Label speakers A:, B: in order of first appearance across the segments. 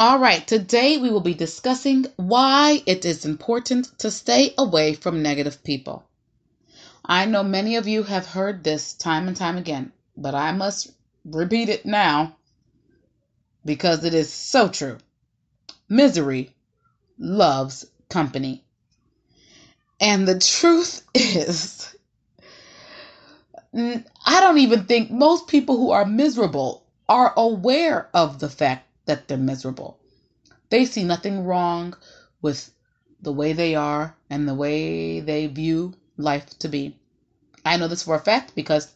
A: All right, today we will be discussing why it is important to stay away from negative people. I know many of you have heard this time and time again, but I must repeat it now because it is so true. Misery loves company. And the truth is, I don't even think most people who are miserable are aware of the fact that they're miserable. They see nothing wrong with the way they are and the way they view life to be. I know this for a fact because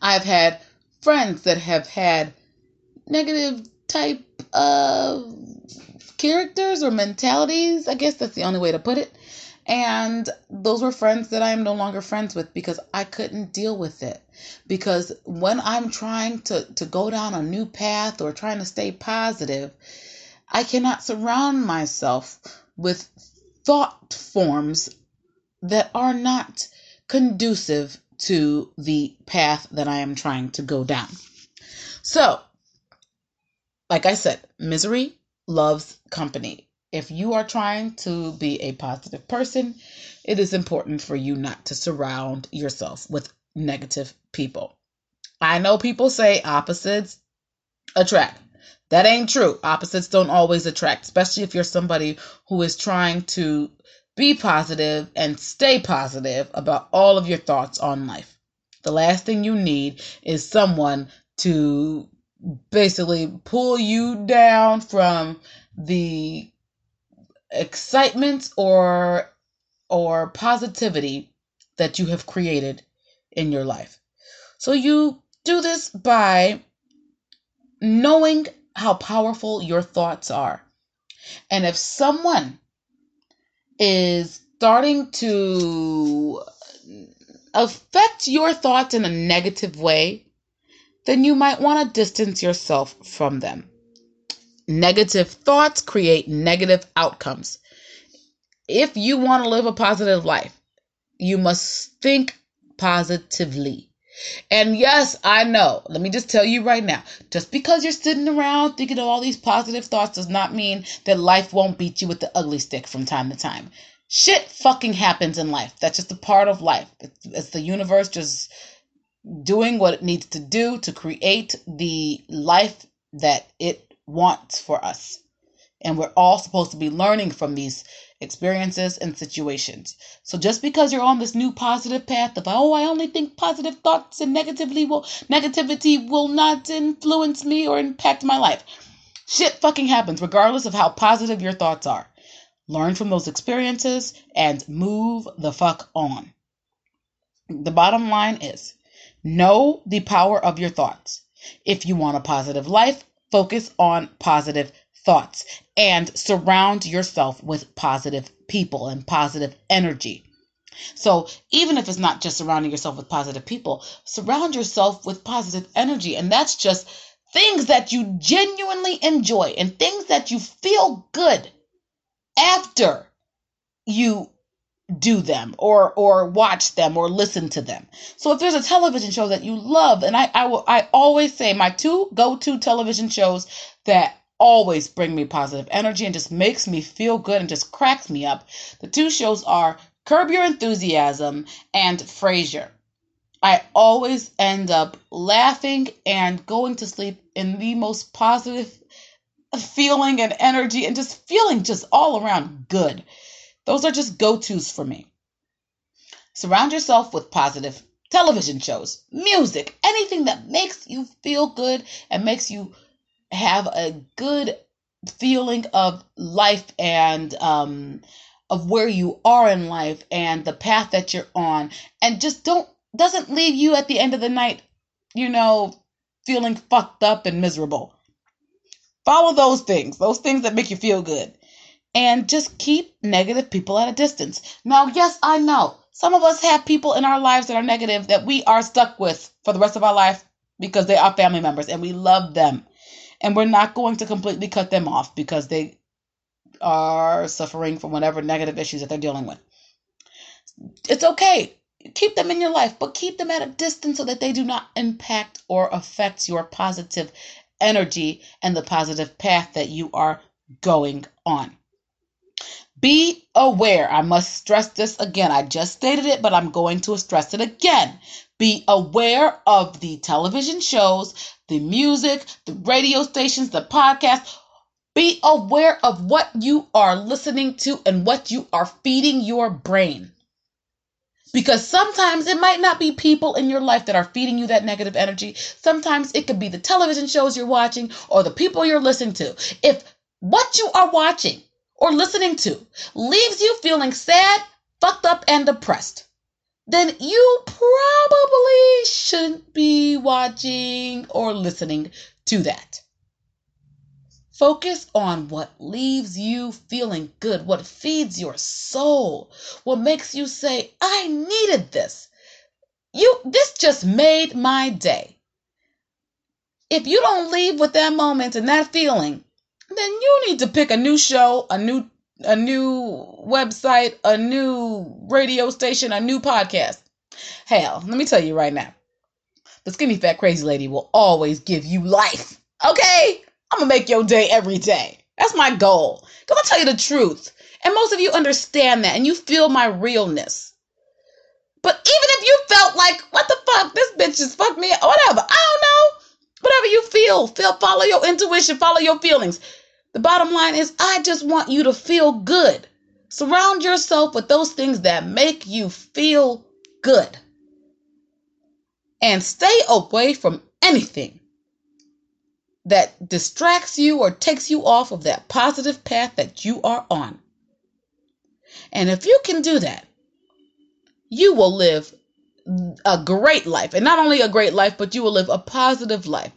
A: I've had friends that have had negative type of characters or mentalities. I guess that's the only way to put it. And those were friends that I am no longer friends with because I couldn't deal with it. Because when I'm trying to, to go down a new path or trying to stay positive, I cannot surround myself with thought forms that are not conducive to the path that I am trying to go down. So, like I said, misery loves company if you are trying to be a positive person, it is important for you not to surround yourself with negative people. I know people say opposites attract. That ain't true. Opposites don't always attract, especially if you're somebody who is trying to be positive and stay positive about all of your thoughts on life. The last thing you need is someone to basically pull you down from the excitement or or positivity that you have created in your life. So you do this by knowing how powerful your thoughts are. And if someone is starting to affect your thoughts in a negative way, then you might want to distance yourself from them. Negative thoughts create negative outcomes. If you want to live a positive life, you must think positively. And yes, I know. Let me just tell you right now just because you're sitting around thinking of all these positive thoughts does not mean that life won't beat you with the ugly stick from time to time. Shit fucking happens in life. That's just a part of life. It's, the universe just doing what it needs to do to create the life that it wants for us. And we're all supposed to be learning from these experiences and situations. So just because you're on this new positive path of oh I only think positive thoughts and negatively will negativity will not influence me or impact my life. Shit fucking happens regardless of how positive your thoughts are. Learn from those experiences and move the fuck on. The bottom line is know the power of your thoughts. If you want a positive life, Focus on positive thoughts and surround yourself with positive people and positive energy. So, even if it's not just surrounding yourself with positive people, surround yourself with positive energy. And that's just things that you genuinely enjoy and things that you feel good after you do them or or watch them or listen to them. So if there's a television show that you love, and I I will I always say my two go-to television shows that always bring me positive energy and just makes me feel good and just cracks me up. The two shows are Curb Your Enthusiasm and Frasier. I always end up laughing and going to sleep in the most positive feeling and energy and just feeling just all around good. Those are just go tos for me. Surround yourself with positive television shows, music, anything that makes you feel good and makes you have a good feeling of life and um, of where you are in life and the path that you're on. And just don't doesn't leave you at the end of the night you know feeling fucked up and miserable. Follow those things those things that make you feel good and just keep negative people at a distance. Now, yes, I know some of us have people in our lives that are negative that we are stuck with for the rest of our life because they are family members and we love them. And we're not going to completely cut them off because they are suffering from whatever negative issues that they're dealing with. It's okay. Keep them in your life, but keep them at a distance so that they do not impact or affect your positive energy and the positive path that you are going on. Be aware. I must stress this again. I just stated it, but I'm going to stress it again. Be aware of the television shows, the music, the radio stations, the podcasts. Be aware of what you are listening to and what you are feeding your brain. Because sometimes it might not be people in your life that are feeding you that negative energy. Sometimes it could be the television shows you're watching or the people you're listening to. If what you are watching or listening to leaves you feeling sad, fucked up, and depressed, then you probably shouldn't be watching or listening to that. Focus on what leaves you feeling good, what feeds your soul, what makes you say, I needed this. You this just made my day. If you don't leave with that moment and that feeling, then you need to pick a new show, a new a new website, a new radio station, a new podcast. Hell, let me tell you right now. The skinny fat crazy lady will always give you life. Okay? I'm gonna make your day every day. That's my goal. Cause I tell you the truth. And most of you understand that and you feel my realness. But even if you felt like, what the fuck, this bitch just fucked me, whatever, I don't know. Whatever you feel, feel, follow your intuition, follow your feelings. The bottom line is, I just want you to feel good. Surround yourself with those things that make you feel good. And stay away from anything that distracts you or takes you off of that positive path that you are on. And if you can do that, you will live a great life. And not only a great life, but you will live a positive life,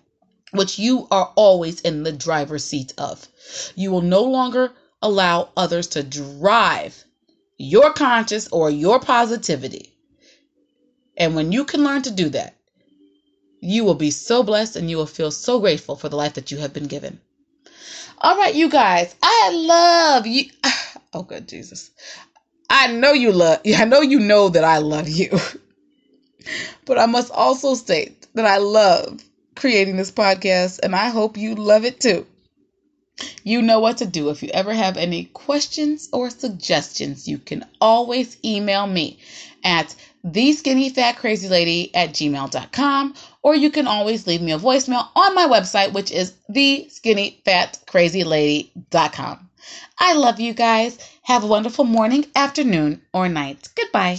A: which you are always in the driver's seat of. You will no longer allow others to drive your conscious or your positivity. And when you can learn to do that, you will be so blessed and you will feel so grateful for the life that you have been given. All right, you guys, I love you. Oh, good Jesus. I know you love, I know you know that I love you. but I must also state that I love creating this podcast and I hope you love it too. You know what to do. If you ever have any questions or suggestions, you can always email me at the skinny fat crazy lady at gmail.com or you can always leave me a voicemail on my website which is the skinny fat crazy lady.com i love you guys have a wonderful morning afternoon or night goodbye